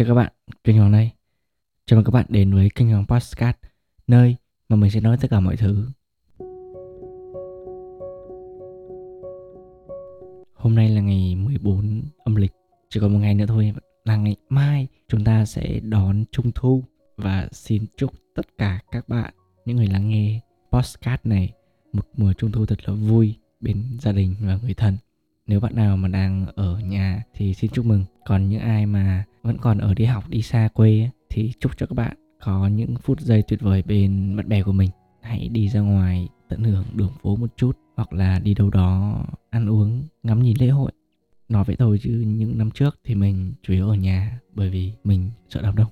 Chào các bạn, kênh Hoàng đây. Chào mừng các bạn đến với kênh Hoàng Podcast, nơi mà mình sẽ nói tất cả mọi thứ. Hôm nay là ngày 14 âm lịch, chỉ còn một ngày nữa thôi là ngày mai chúng ta sẽ đón Trung Thu và xin chúc tất cả các bạn, những người lắng nghe podcast này một mùa Trung Thu thật là vui bên gia đình và người thân nếu bạn nào mà đang ở nhà thì xin chúc mừng. Còn những ai mà vẫn còn ở đi học, đi xa quê thì chúc cho các bạn có những phút giây tuyệt vời bên bạn bè của mình. Hãy đi ra ngoài tận hưởng đường phố một chút, hoặc là đi đâu đó ăn uống, ngắm nhìn lễ hội. Nói vậy thôi chứ những năm trước thì mình chủ yếu ở nhà bởi vì mình sợ đám đông.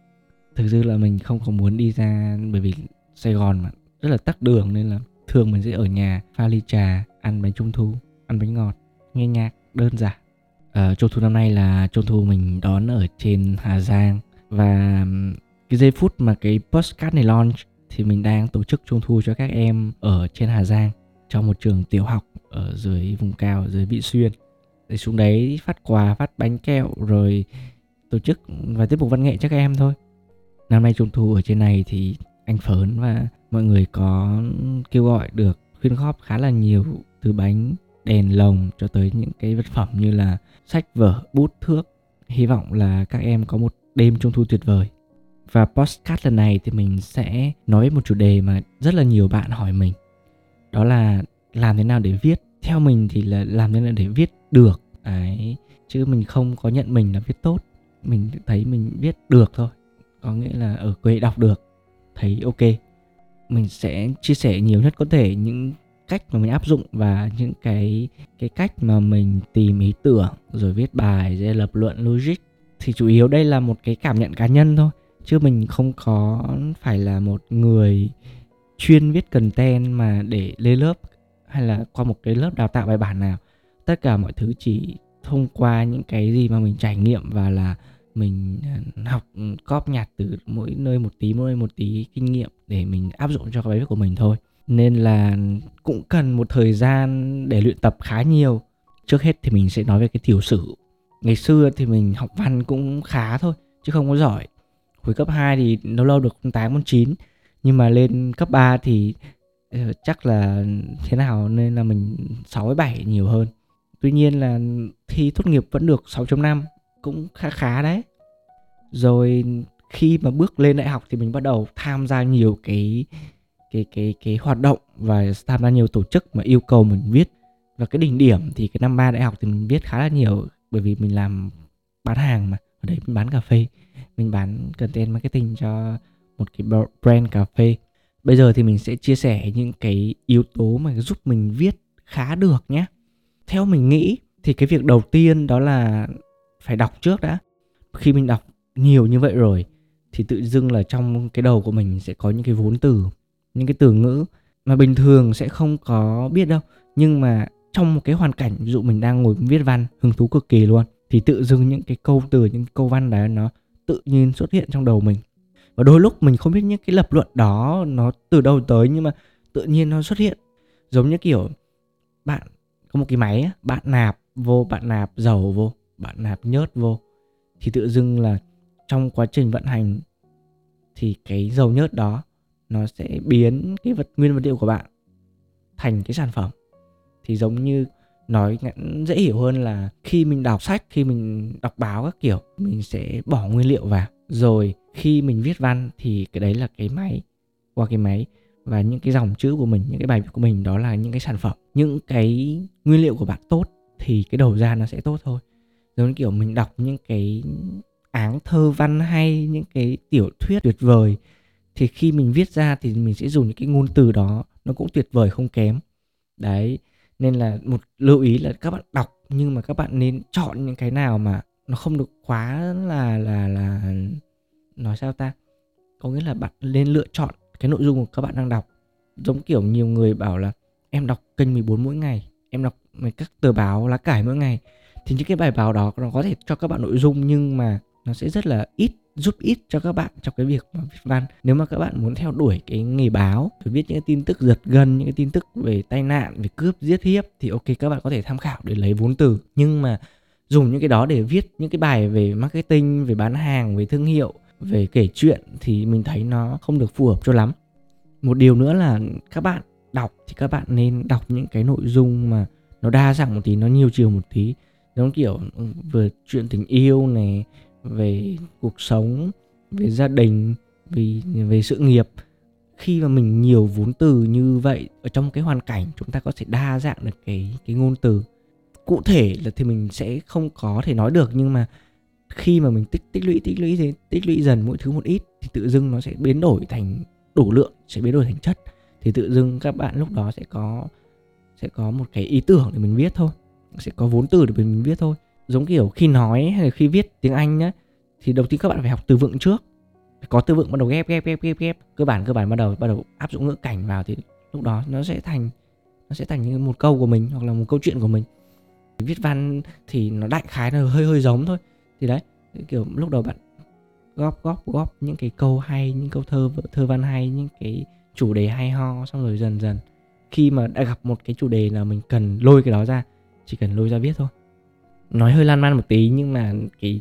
Thực sự là mình không có muốn đi ra bởi vì sài gòn mà rất là tắc đường nên là thường mình sẽ ở nhà pha ly trà, ăn bánh trung thu, ăn bánh ngọt nghe nhạc đơn giản. Ờ, à, trung thu năm nay là trung thu mình đón ở trên hà giang. Và cái giây phút mà cái postcard này launch thì mình đang tổ chức trung thu cho các em ở trên hà giang trong một trường tiểu học ở dưới vùng cao dưới vị xuyên. Để xuống đấy phát quà phát bánh kẹo rồi tổ chức và tiếp tục văn nghệ cho các em thôi. Năm nay trung thu ở trên này thì anh phớn và mọi người có kêu gọi được khuyên góp khá là nhiều từ bánh đèn lồng cho tới những cái vật phẩm như là sách vở, bút, thước. Hy vọng là các em có một đêm trung thu tuyệt vời. Và postcard lần này thì mình sẽ nói một chủ đề mà rất là nhiều bạn hỏi mình. Đó là làm thế nào để viết? Theo mình thì là làm thế nào để viết được? Đấy, chứ mình không có nhận mình là viết tốt. Mình thấy mình viết được thôi. Có nghĩa là ở quê đọc được. Thấy ok. Mình sẽ chia sẻ nhiều nhất có thể những cách mà mình áp dụng và những cái cái cách mà mình tìm ý tưởng, rồi viết bài, rồi lập luận logic. Thì chủ yếu đây là một cái cảm nhận cá nhân thôi, chứ mình không có phải là một người chuyên viết content mà để lên lớp hay là qua một cái lớp đào tạo bài bản nào. Tất cả mọi thứ chỉ thông qua những cái gì mà mình trải nghiệm và là mình à, học, cóp nhặt từ mỗi nơi một tí, mỗi nơi một tí kinh nghiệm để mình áp dụng cho cái bài viết của mình thôi nên là cũng cần một thời gian để luyện tập khá nhiều. Trước hết thì mình sẽ nói về cái tiểu sử. Ngày xưa thì mình học văn cũng khá thôi, chứ không có giỏi. Hồi cấp 2 thì lâu lâu được 8 môn 9 nhưng mà lên cấp 3 thì ờ, chắc là thế nào nên là mình 6 với 7 nhiều hơn. Tuy nhiên là thi tốt nghiệp vẫn được 6.5 cũng khá khá đấy. Rồi khi mà bước lên đại học thì mình bắt đầu tham gia nhiều cái cái cái cái hoạt động và tham gia nhiều tổ chức mà yêu cầu mình viết. Và cái đỉnh điểm thì cái năm ba đại học thì mình viết khá là nhiều, bởi vì mình làm bán hàng mà, ở đấy mình bán cà phê. Mình bán content marketing cho một cái brand cà phê. Bây giờ thì mình sẽ chia sẻ những cái yếu tố mà giúp mình viết khá được nhé. Theo mình nghĩ thì cái việc đầu tiên đó là phải đọc trước đã. Khi mình đọc nhiều như vậy rồi thì tự dưng là trong cái đầu của mình sẽ có những cái vốn từ những cái từ ngữ mà bình thường sẽ không có biết đâu. Nhưng mà trong một cái hoàn cảnh, ví dụ mình đang ngồi viết văn, hứng thú cực kỳ luôn, thì tự dưng những cái câu từ, những câu văn đấy nó tự nhiên xuất hiện trong đầu mình. Và đôi lúc mình không biết những cái lập luận đó, nó từ đâu tới, nhưng mà tự nhiên nó xuất hiện. Giống như kiểu, bạn, có một cái máy bạn nạp vô, bạn nạp dầu vô, bạn nạp nhớt vô, thì tự dưng là trong quá trình vận hành, thì cái dầu nhớt đó nó sẽ biến cái vật, nguyên vật liệu của bạn thành cái sản phẩm. Thì giống như nói dễ hiểu hơn là khi mình đọc sách, khi mình đọc báo các kiểu, mình sẽ bỏ nguyên liệu vào. Rồi khi mình viết văn thì cái đấy là cái máy, qua cái máy. Và những cái dòng chữ của mình, những cái bài viết của mình, đó là những cái sản phẩm. Những cái nguyên liệu của bạn tốt thì cái đầu ra nó sẽ tốt thôi. Giống như kiểu mình đọc những cái áng thơ văn hay, những cái tiểu thuyết tuyệt vời thì khi mình viết ra thì mình sẽ dùng những cái ngôn từ đó, nó cũng tuyệt vời không kém. Đấy, nên là một lưu ý là các bạn đọc nhưng mà các bạn nên chọn những cái nào mà nó không được quá là là là, nói sao ta? Có nghĩa là bạn nên lựa chọn cái nội dung của các bạn đang đọc. Giống kiểu nhiều người bảo là em đọc kênh 14 mỗi ngày, em đọc các tờ báo lá cải mỗi ngày. Thì những cái bài báo đó nó có thể cho các bạn nội dung nhưng mà nó sẽ rất là ít giúp ít cho các bạn trong cái việc mà viết văn. Nếu mà các bạn muốn theo đuổi cái nghề báo viết những cái tin tức giật gân, những cái tin tức về tai nạn, về cướp, giết hiếp thì ok, các bạn có thể tham khảo để lấy vốn từ. Nhưng mà dùng những cái đó để viết những cái bài về marketing, về bán hàng, về thương hiệu, về kể chuyện thì mình thấy nó không được phù hợp cho lắm. Một điều nữa là các bạn đọc thì các bạn nên đọc những cái nội dung mà nó đa dạng một tí, nó nhiều chiều một tí. Giống kiểu ừ, vừa chuyện tình yêu này về cuộc sống, về gia đình, về về sự nghiệp. Khi mà mình nhiều vốn từ như vậy, ở trong cái hoàn cảnh chúng ta có thể đa dạng được cái cái ngôn từ. Cụ thể là thì mình sẽ không có thể nói được, nhưng mà khi mà mình tích tích lũy tích lũy thì tích lũy dần mỗi thứ một ít thì tự dưng nó sẽ biến đổi thành đủ lượng, sẽ biến đổi thành chất. Thì tự dưng các bạn lúc đó sẽ có sẽ có một cái ý tưởng để mình viết thôi, sẽ có vốn từ để mình viết thôi giống kiểu khi nói hay là khi viết tiếng anh nhá, thì đầu tiên các bạn phải học từ vựng trước. Có từ vựng, bắt đầu ghép ghép ghép ghép ghép. Cơ bản cơ bản bắt đầu bắt đầu áp dụng ngữ cảnh vào thì lúc đó nó sẽ thành, nó sẽ thành một câu của mình hoặc là một câu chuyện của mình. Viết văn thì nó đại khái là hơi hơi giống thôi. Thì đấy, kiểu lúc đầu bạn góp góp góp những cái câu hay, những câu thơ thơ văn hay, những cái chủ đề hay ho, xong rồi dần dần khi mà đã gặp một cái chủ đề là mình cần lôi cái đó ra, chỉ cần lôi ra viết thôi nói hơi lan man một tí, nhưng mà cái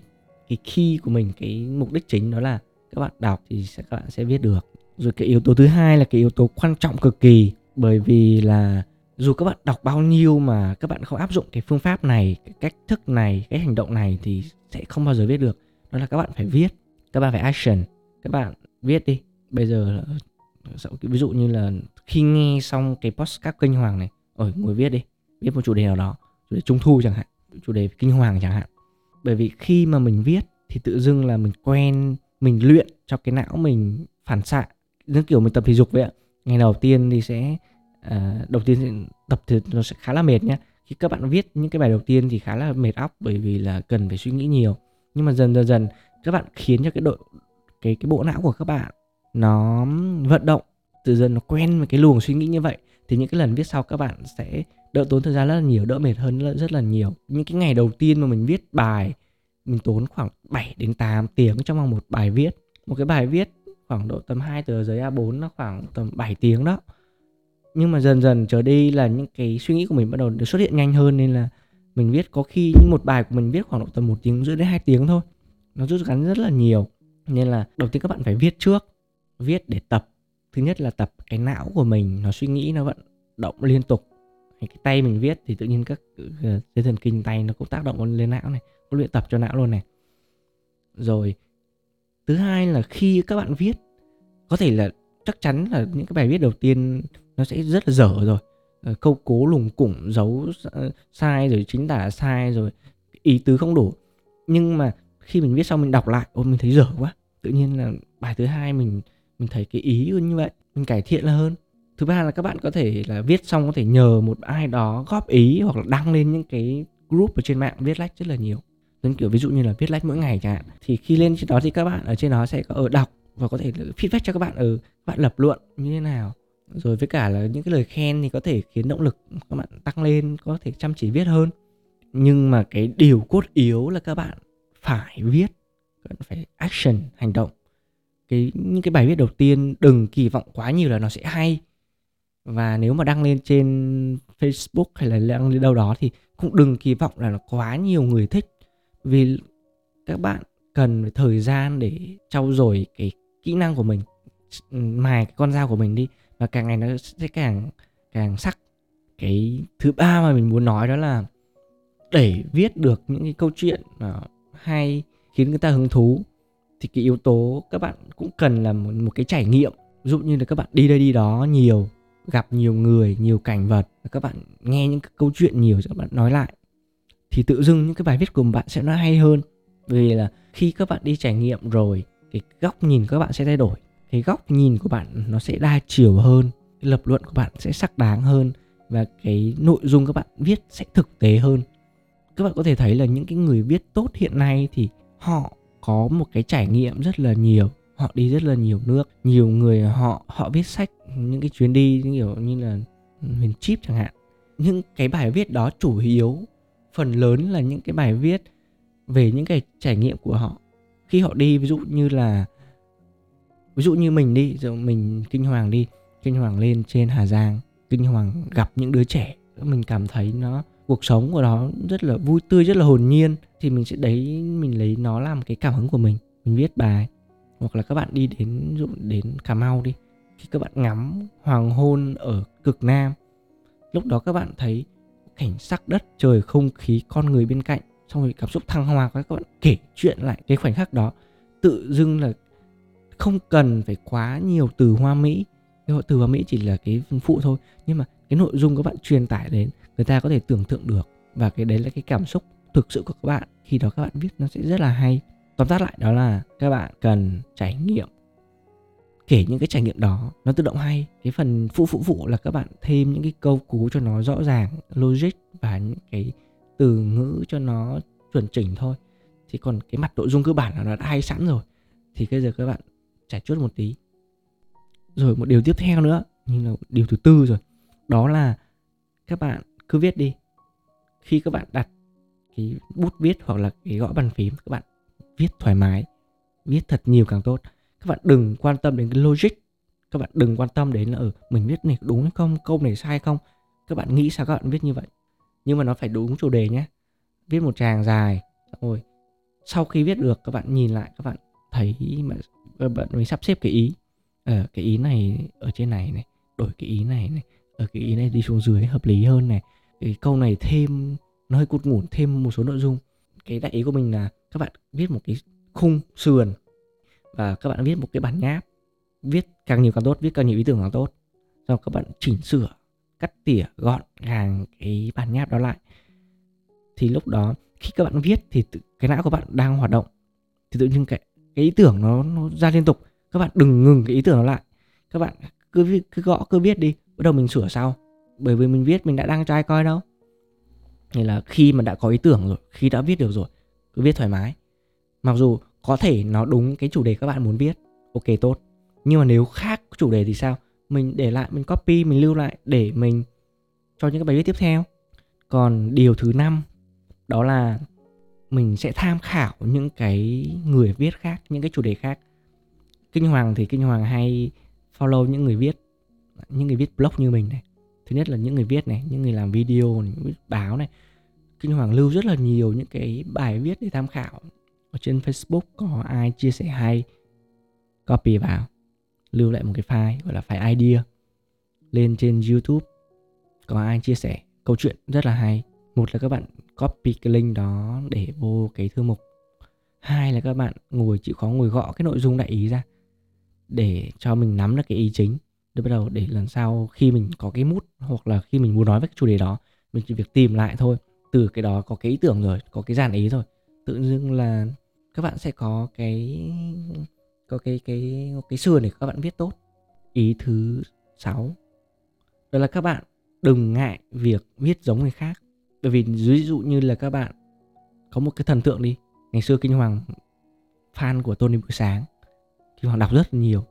cái key của mình, cái mục đích chính đó là các bạn đọc thì sẽ, các bạn sẽ viết được. Rồi cái yếu tố thứ hai là cái yếu tố quan trọng cực kỳ, bởi vì là dù các bạn đọc bao nhiêu mà các bạn không áp dụng cái phương pháp này, cái cách thức này, cái hành động này thì sẽ không bao giờ viết được. Đó là các bạn phải viết, các bạn phải action. Các bạn viết đi. Bây giờ ví dụ như là khi nghe xong cái podcast kinh hoàng này ở ngồi viết đi, viết một chủ đề nào đó, chủ đề trung thu chẳng hạn chủ đề kinh hoàng chẳng hạn. Bởi vì khi mà mình viết thì tự dưng là mình quen mình luyện cho cái não mình phản xạ. Giống kiểu mình tập thể dục vậy ạ. Ngày đầu tiên thì sẽ uh, đầu tiên tập thì nó sẽ khá là mệt nhé khi các bạn viết những cái bài đầu tiên thì khá là mệt óc bởi vì là cần phải suy nghĩ nhiều. Nhưng mà dần dần dần các bạn khiến cho cái độ cái cái bộ não của các bạn nó vận động từ dần nó quen với cái luồng suy nghĩ như vậy thì những cái lần viết sau các bạn sẽ đỡ tốn thời gian rất là nhiều, đỡ mệt hơn rất là nhiều. Những cái ngày đầu tiên mà mình viết bài, mình tốn khoảng 7 đến 8 tiếng trong vòng một bài viết. Một cái bài viết khoảng độ tầm 2 tờ giấy A4 nó khoảng tầm 7 tiếng đó. Nhưng mà dần dần trở đi là những cái suy nghĩ của mình bắt đầu được xuất hiện nhanh hơn nên là mình viết có khi một bài của mình viết khoảng độ tầm một tiếng rưỡi đến hai tiếng thôi. Nó rút ngắn rất là nhiều. Nên là đầu tiên các bạn phải viết trước, viết để tập. Thứ nhất là tập cái não của mình, nó suy nghĩ nó vận động liên tục cái tay mình viết thì tự nhiên các ờ, dây thần kinh tay nó cũng tác động lên não này có luyện tập cho não luôn này. Rồi, thứ hai là khi các bạn viết, có thể là chắc chắn là những cái bài viết đầu tiên nó sẽ rất là dở rồi. Ờ, câu cố, lùng củng, giấu ờ, sai rồi, chính tả sai rồi, ý tứ không đủ. Nhưng mà khi mình viết xong mình đọc lại ôi mình thấy dở quá. Tự nhiên là bài thứ hai mình mình thấy cái ý như vậy, mình cải thiện là hơn thứ ba là các bạn có thể là viết xong có thể nhờ một ai đó góp ý hoặc là đăng lên những cái group ở trên mạng viết lách rất là nhiều. Giống kiểu ví dụ như là viết lách mỗi ngày chẳng hạn. Thì khi lên trên đó thì các bạn ở trên đó sẽ có ở đọc và có thể feedback cho các bạn ờ, ở bạn lập luận như thế nào. Rồi với cả là những cái lời khen thì có thể khiến động lực các bạn tăng lên, có thể chăm chỉ viết hơn. Nhưng mà cái điều cốt yếu là các bạn phải viết cần phải action, hành động. Cái, những cái bài viết đầu tiên đừng kỳ vọng quá nhiều là nó sẽ hay và nếu mà đăng lên trên Facebook hay là đăng lên đâu đó thì cũng đừng kỳ vọng là nó quá nhiều người thích. Vì các bạn cần thời gian để trau dồi cái kỹ năng của mình mài cái con dao của mình đi. Và càng ngày nó sẽ càng càng sắc. Cái thứ ba mà mình muốn nói đó là để viết được những cái câu chuyện ờ, hay khiến người ta hứng thú thì cái yếu tố các bạn cũng cần là một, một cái trải nghiệm. Ví dụ như là các bạn đi đây đi đó nhiều gặp nhiều người, nhiều cảnh vật các bạn nghe những cái câu chuyện nhiều các bạn nói lại, thì tự dưng những cái bài viết của bạn sẽ nó hay hơn. Vì là khi các bạn đi trải nghiệm rồi, cái góc nhìn các bạn sẽ thay đổi, cái góc nhìn của bạn nó sẽ đa chiều hơn, cái lập luận của bạn sẽ sắc đáng hơn, và cái nội dung các bạn viết sẽ thực tế hơn. Các bạn có thể thấy là những cái người viết tốt hiện nay thì họ có một cái trải nghiệm rất là nhiều họ đi rất là nhiều nước, nhiều người họ họ viết sách, những cái chuyến đi những kiểu như là ừ, huyền chip chẳng hạn. Những cái bài viết đó chủ yếu, phần lớn là những cái bài viết về những cái trải nghiệm của họ. Khi họ đi, ví dụ như là, ví dụ như mình đi, rồi mình kinh hoàng đi, kinh hoàng lên trên hà giang, kinh hoàng gặp những đứa trẻ, mình cảm thấy nó, cuộc sống của nó rất là vui, tươi, rất là hồn nhiên, thì mình sẽ đấy, mình lấy nó làm cái cảm hứng của mình. Mình viết bài hoặc là các bạn đi đến dụ đến cà mau đi, khi các bạn ngắm hoàng hôn ở cực nam, lúc đó các bạn thấy cảnh sắc đất, trời, không khí, con người bên cạnh, xong rồi cảm xúc thăng hoa các bạn kể chuyện lại cái khoảnh khắc đó. Tự dưng là không cần phải quá nhiều từ hoa mỹ, cái từ hoa mỹ chỉ là cái phụ thôi, nhưng mà cái nội dung các bạn truyền tải đến, người ta có thể tưởng tượng được. Và cái đấy là cái cảm xúc thực sự của các bạn. Khi đó các bạn viết nó sẽ rất là hay tóm tắt lại đó là các bạn cần trải nghiệm. Kể những cái trải nghiệm đó, nó tự động hay. Cái phần phụ phụ phụ là các bạn thêm những cái câu cú cho nó rõ ràng, logic và những cái từ ngữ cho nó chuẩn chỉnh thôi. Thì còn cái mặt nội dung cơ bản là nó đã hay sẵn rồi. Thì bây giờ các bạn trải chuốt một tí. Rồi một điều tiếp theo nữa nhưng là điều thứ tư rồi. Đó là các bạn cứ viết đi. Khi các bạn đặt cái bút viết hoặc là cái gõ bàn phím, các bạn viết thoải mái viết thật nhiều càng tốt. Các bạn đừng quan tâm đến cái logic các bạn đừng quan tâm đến là ở ừ, mình viết này đúng hay không câu này sai không. Các bạn nghĩ sao các bạn viết như vậy? Nhưng mà nó phải đúng chủ đề nhé. Viết một tràng dài rồi sau khi viết được các bạn nhìn lại các bạn thấy mà các bạn mới sắp xếp cái ý. Ở ờ, cái ý này ở trên này này đổi cái ý này này ở cái ý này đi xuống dưới hợp lý hơn này. Cái câu này thêm nó hơi cụt ngủn thêm một số nội dung. Cái đại ý của mình là các bạn viết một cái khung sườn và các bạn viết một cái bản nháp viết càng nhiều càng tốt viết càng nhiều ý tưởng càng tốt. Sau các bạn chỉnh sửa cắt tỉa gọn gàng cái bản nháp đó lại. Thì lúc đó khi các bạn viết thì tự cái não của bạn đang hoạt động. Thì tự nhiên cái, cái ý tưởng nó, nó ra liên tục. Các bạn đừng ngừng cái ý tưởng nó lại. Các bạn cứ cứ gõ cứ viết đi. Bắt đầu mình sửa sau. Bởi vì mình viết mình đã đăng cho ai coi đâu. Thì là khi mà đã có ý tưởng rồi khi đã viết được rồi cứ viết thoải mái. Mặc dù có thể nó đúng cái chủ đề các bạn muốn viết ok tốt. Nhưng mà nếu khác chủ đề thì sao? Mình để lại mình copy mình lưu lại để mình cho những cái bài viết tiếp theo. Còn điều thứ năm đó là mình sẽ tham khảo những cái người viết khác những cái chủ đề khác. Kinh hoàng thì kinh hoàng hay follow những người viết những người viết blog như mình này. Thứ nhất là những người viết này những người làm video này, những viết báo này kinh hoàng lưu rất là nhiều những cái bài viết để tham khảo. Ở trên facebook có ai chia sẻ hay, copy vào, lưu lại một cái file, gọi là file idea lên trên youtube có ai chia sẻ câu chuyện rất là hay. Một là các bạn copy cái link đó để vô cái thư mục. Hai là các bạn ngồi chịu khó ngồi gõ cái nội dung đại ý ra để cho mình nắm được cái ý chính. Để bắt đầu để lần sau khi mình có cái mút hoặc là khi mình muốn nói về cái chủ đề đó, mình chỉ việc tìm lại thôi từ cái đó có cái ý tưởng rồi, có cái dàn ý rồi tự dưng là các bạn sẽ có cái có cái cái cái sườn để các bạn viết tốt. Ý thứ sáu. Đó là các bạn đừng ngại việc viết giống người khác. Bởi vì ví dụ như là các bạn có một cái thần tượng đi. Ngày xưa kinh hoàng fan của Tony buổi sáng, kinh hoàng đọc rất là nhiều.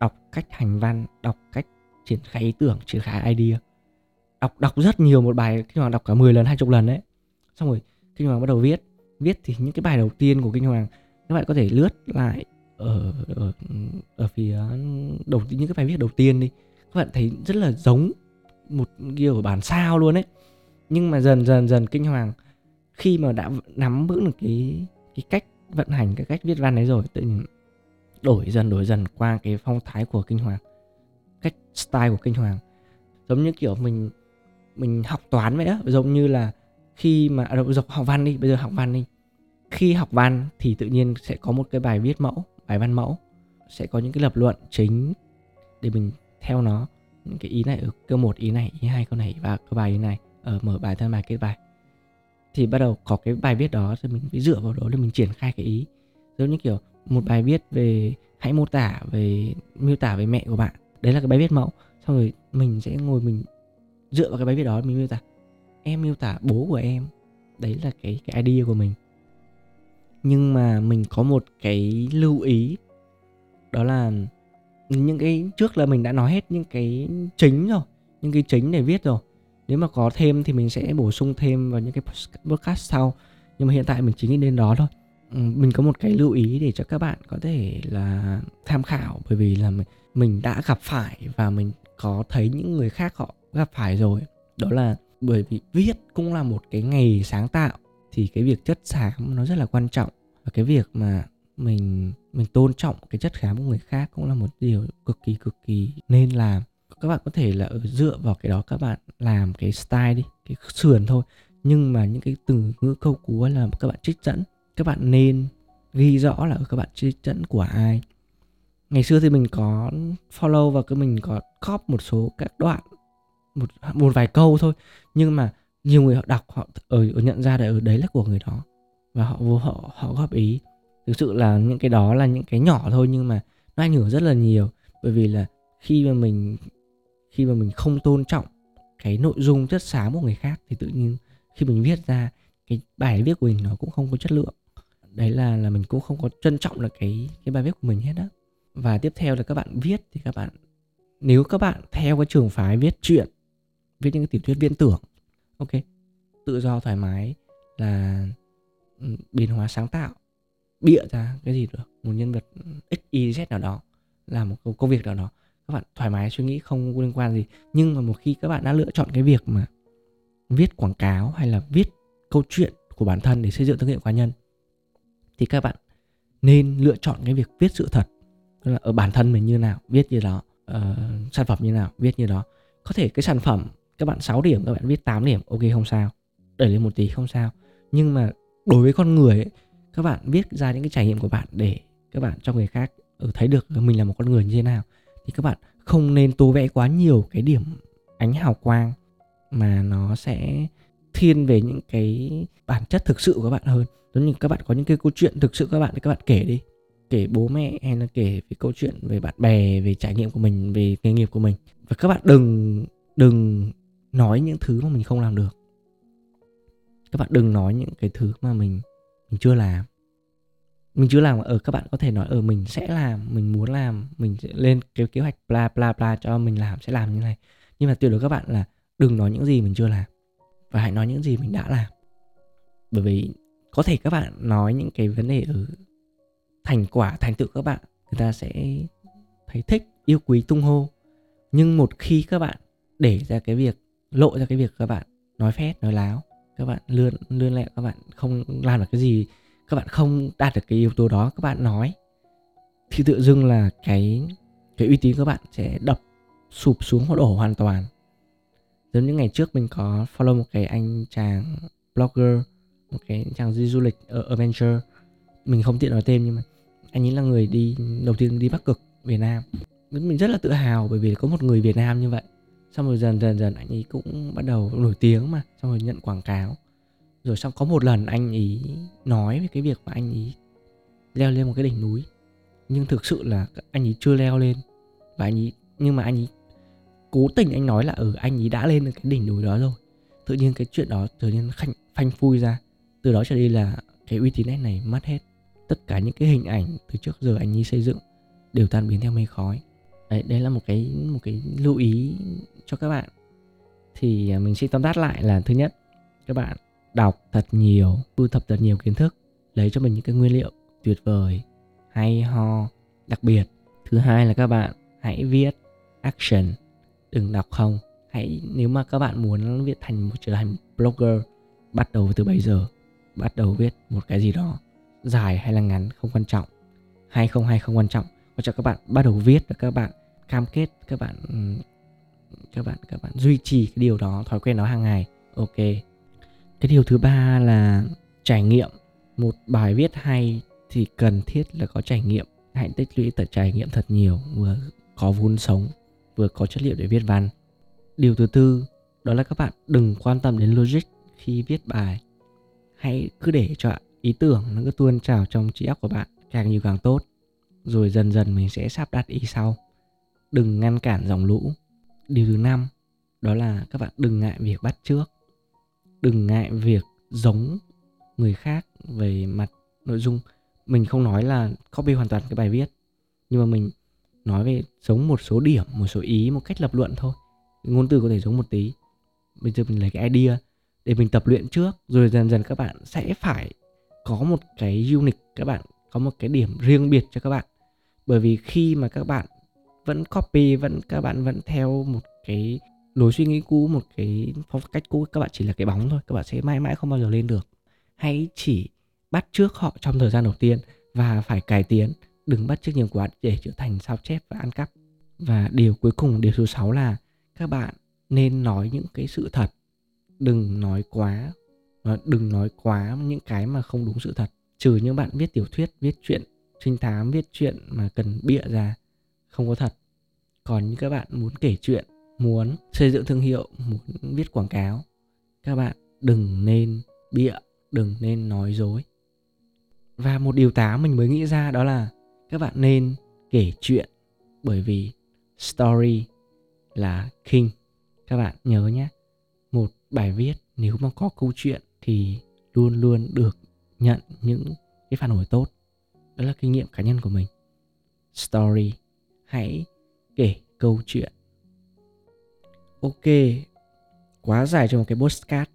Đọc cách hành văn, đọc cách triển khai ý tưởng, triển khai idea đọc đọc rất nhiều một bài kinh hoàng đọc cả 10 lần, hai chục lần đấy. Xong rồi kinh hoàng bắt đầu viết. Viết thì những cái bài đầu tiên của kinh hoàng, các bạn có thể lướt lại ở ở ở phía đầu, những cái bài viết đầu tiên đi. Các bạn thấy rất là giống một kiểu bản sao luôn đấy nhưng mà dần dần dần kinh hoàng khi mà đã nắm vững được cái cái cách vận hành, cái cách viết văn ấy rồi, tự nhiên đổi dần đổi dần qua cái phong thái của kinh hoàng, cách style của kinh hoàng. Giống như kiểu mình mình học toán vậy á giống như là khi mà à, học văn đi bây giờ học văn đi. Khi học văn thì tự nhiên sẽ có một cái bài viết mẫu bài văn mẫu. Sẽ có những cái lập luận chính để mình theo nó. Những cái ý này ở câu một ý này ý hai câu này và câu bài ý này. Ở mở bài thân bài kết bài. Thì bắt đầu có cái bài viết đó thì mình mới dựa vào đó để mình triển khai cái ý. Giống như kiểu một bài viết về hãy mô tả về miêu tả về mẹ của bạn. Đấy là cái bài viết mẫu. Xong rồi mình sẽ ngồi mình dựa vào cái bài viết đó, mình miêu tả, em miêu tả bố của em, đấy là cái cái idea của mình. Nhưng mà mình có một cái lưu ý, đó là những cái, trước là mình đã nói hết những cái chính rồi, những cái chính để viết rồi. Nếu mà có thêm thì mình sẽ bổ sung thêm vào những cái podcast sau, nhưng mà hiện tại mình chỉ nghĩ đến đó thôi. Ừ, mình có một cái lưu ý để cho các bạn có thể là tham khảo, bởi vì là mình đã gặp phải và mình có thấy những người khác họ gặp phải rồi. Đó là bởi vì viết cũng là một cái nghề sáng tạo, thì cái việc chất xám nó rất là quan trọng. Và cái việc mà mình mình tôn trọng cái chất khám của người khác cũng là một điều cực kỳ cực kỳ nên làm. Các bạn có thể là dựa vào cái đó các bạn làm cái style đi, cái sườn thôi. Nhưng mà những cái từ ngữ câu cú là các bạn trích dẫn. Các bạn nên ghi rõ là các bạn trích dẫn của ai. Ngày xưa thì mình có follow và cứ mình có copy một số các đoạn một một vài câu thôi. Nhưng mà nhiều người họ đọc họ ở, ở nhận ra là ở đấy là của người đó. Và họ vô họ họ góp ý. Thực sự là những cái đó là những cái nhỏ thôi nhưng mà nó ảnh hưởng rất là nhiều. Bởi vì là khi mà mình khi mà mình không tôn trọng cái nội dung chất xám của người khác thì tự nhiên khi mình viết ra cái bài viết của mình nó cũng không có chất lượng. Đấy là là mình cũng không có trân trọng là cái cái bài viết của mình hết á. Và tiếp theo là các bạn viết thì các bạn nếu các bạn theo cái trường phái viết truyện viết những cái tiểu thuyết viễn tưởng. Ok. Tự do thoải mái là ừ, biến hóa sáng tạo. Bịa ra cái gì được một nhân vật x y z nào đó làm một công việc nào đó. Các bạn thoải mái suy nghĩ không liên quan gì. Nhưng mà một khi các bạn đã lựa chọn cái việc mà viết quảng cáo hay là viết câu chuyện của bản thân để xây dựng thương hiệu cá nhân thì các bạn nên lựa chọn cái việc viết sự thật. Tức là ở bản thân mình như nào viết như đó uh, sản phẩm như nào viết như đó. Có thể cái sản phẩm các bạn 6 điểm các bạn viết 8 điểm ok không sao. Đẩy lên một tí không sao. Nhưng mà đối với con người ấy, các bạn viết ra những cái trải nghiệm của bạn để các bạn cho người khác ừ, thấy được mình là một con người như thế nào thì các bạn không nên tô vẽ quá nhiều cái điểm ánh hào quang mà nó sẽ thiên về những cái bản chất thực sự của các bạn hơn. Giống như các bạn có những cái câu chuyện thực sự các bạn thì các bạn kể đi. Kể bố mẹ hay là kể về câu chuyện về bạn bè về trải nghiệm của mình về nghề nghiệp của mình. Và các bạn đừng đừng nói những thứ mà mình không làm được. Các bạn đừng nói những cái thứ mà mình mình chưa làm. Mình chưa làm ở các bạn có thể nói ở ờ, mình sẽ làm mình muốn làm mình sẽ lên cái kế hoạch bla bla bla cho mình làm sẽ làm như này. Nhưng mà tuyệt đối các bạn là đừng nói những gì mình chưa làm và hãy nói những gì mình đã làm. Bởi vì có thể các bạn nói những cái vấn đề ở thành quả thành tựu các bạn người ta sẽ thấy thích yêu quý tung hô. Nhưng một khi các bạn để ra cái việc lộ ra cái việc các bạn nói phét, nói láo, các bạn lươn lươn lẹ các bạn không làm được cái gì, các bạn không đạt được cái yếu tố đó, các bạn nói, thì tự dưng là cái cái uy tín các bạn sẽ đập sụp xuống hoặc đổ hoàn toàn. Giống như ngày trước mình có follow một cái anh chàng blogger, một cái chàng đi du lịch ở adventure mình không tiện nói tên nhưng mà anh ấy là người đi, đầu tiên đi bắc cực, việt nam. Mình rất là tự hào bởi vì có một người việt nam như vậy xong rồi dần dần dần anh ấy cũng bắt đầu nổi tiếng mà xong rồi nhận quảng cáo. Rồi xong có một lần anh ấy nói về cái việc mà anh ấy leo lên một cái đỉnh núi nhưng thực sự là anh ấy chưa leo lên. Và anh ấy nhưng mà anh ấy cố tình anh nói là ở ừ, anh ấy đã lên được cái đỉnh núi đó rồi. Tự nhiên cái chuyện đó trở nên khanh, phanh phui ra. Từ đó trở đi là cái uy tín này mất hết. Tất cả những cái hình ảnh từ trước giờ anh ấy xây dựng đều tan biến theo mây khói đấy đấy là một cái một cái lưu ý cho các bạn. Thì à, mình sẽ tóm tắt lại là thứ nhất, các bạn đọc thật nhiều, thu thập thật nhiều kiến thức, lấy cho mình những cái nguyên liệu tuyệt vời, hay ho. Đặc biệt, thứ hai là các bạn hãy viết action. Đừng đọc không. Hãy, nếu mà các bạn muốn viết thành một, trở thành blogger, bắt đầu từ bây giờ, bắt đầu viết một cái gì đó dài hay là ngắn không quan trọng. Hay không hay không quan trọng và cho các bạn bắt đầu viết và các bạn cam kết, các bạn ừ, các bạn các bạn duy trì cái điều đó, thói quen đó hàng ngày. Ok. Cái điều thứ ba là trải nghiệm. Một bài viết hay thì cần thiết là có trải nghiệm. Hãy tích lũy tật trải nghiệm thật nhiều vừa có vốn sống, vừa có chất liệu để viết văn. Điều thứ tư, đó là các bạn đừng quan tâm đến logic khi viết bài. Hãy cứ để cho ý tưởng nó cứ tuôn trào trong trí óc của bạn, càng nhiều càng tốt rồi dần dần mình sẽ sắp đặt ý sau. Đừng ngăn cản dòng lũ. Điều thứ năm, đó là các bạn đừng ngại việc bắt trước đừng ngại việc giống người khác về mặt nội dung. Mình không nói là copy hoàn toàn cái bài viết, nhưng mà mình nói về giống một số điểm, một số ý, một cách lập luận thôi. Ngôn từ có thể giống một tí. Bây giờ mình lấy cái idea để mình tập luyện trước, rồi dần dần các bạn sẽ phải có một cái unique các bạn có một cái điểm riêng biệt cho các bạn bởi vì khi mà các bạn vẫn copy, vẫn, các bạn vẫn theo một cái lối suy nghĩ cũ, một cái phong cách cũ, các bạn chỉ là cái bóng thôi, các bạn sẽ mãi mãi không bao giờ lên được. Hãy chỉ bắt trước họ trong thời gian đầu tiên và phải cải tiến, đừng bắt trước nhiều quá để trở thành sao chép và ăn cắp. Và điều cuối cùng, điều số 6 là các bạn nên nói những cái sự thật. Đừng nói quá, đừng nói quá những cái mà không đúng sự thật. Trừ những bạn viết tiểu thuyết, viết chuyện trinh thám viết chuyện mà cần bịa ra, không có thật. Còn như các bạn muốn kể chuyện, muốn xây dựng thương hiệu, muốn viết quảng cáo, các bạn đừng nên bịa, đừng nên nói dối. Và một điều tá mình mới nghĩ ra đó là các bạn nên kể chuyện, bởi vì story là king. Các bạn nhớ nhé, một bài viết nếu mà có câu chuyện thì luôn luôn được nhận những cái phản hồi tốt đó là kinh nghiệm cá nhân của mình. Story. Hãy kể câu chuyện. Ok, quá dài cho một cái postcard.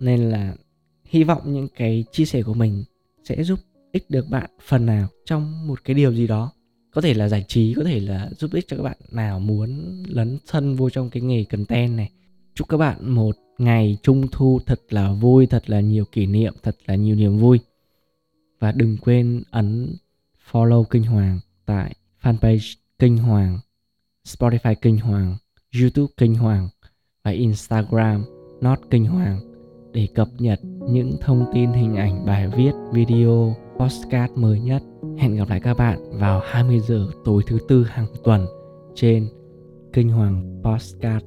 Nên là hy vọng những cái chia sẻ của mình sẽ giúp ích được bạn phần nào trong một cái điều gì đó. Có thể là giải trí, có thể là giúp ích cho các bạn nào muốn lấn thân vô trong cái nghề content này. Chúc các bạn một ngày trung thu thật là vui, thật là nhiều kỷ niệm, thật là nhiều niềm vui. Và đừng quên ấn follow kinh hoàng tại fanpage kinh hoàng, spotify kinh hoàng, youtube kinh hoàng và instagram not kinh hoàng để cập nhật những thông tin hình ảnh bài viết, video postcard mới nhất. Hẹn gặp lại các bạn vào 20 giờ tối thứ tư hàng tuần trên kinh hoàng postcard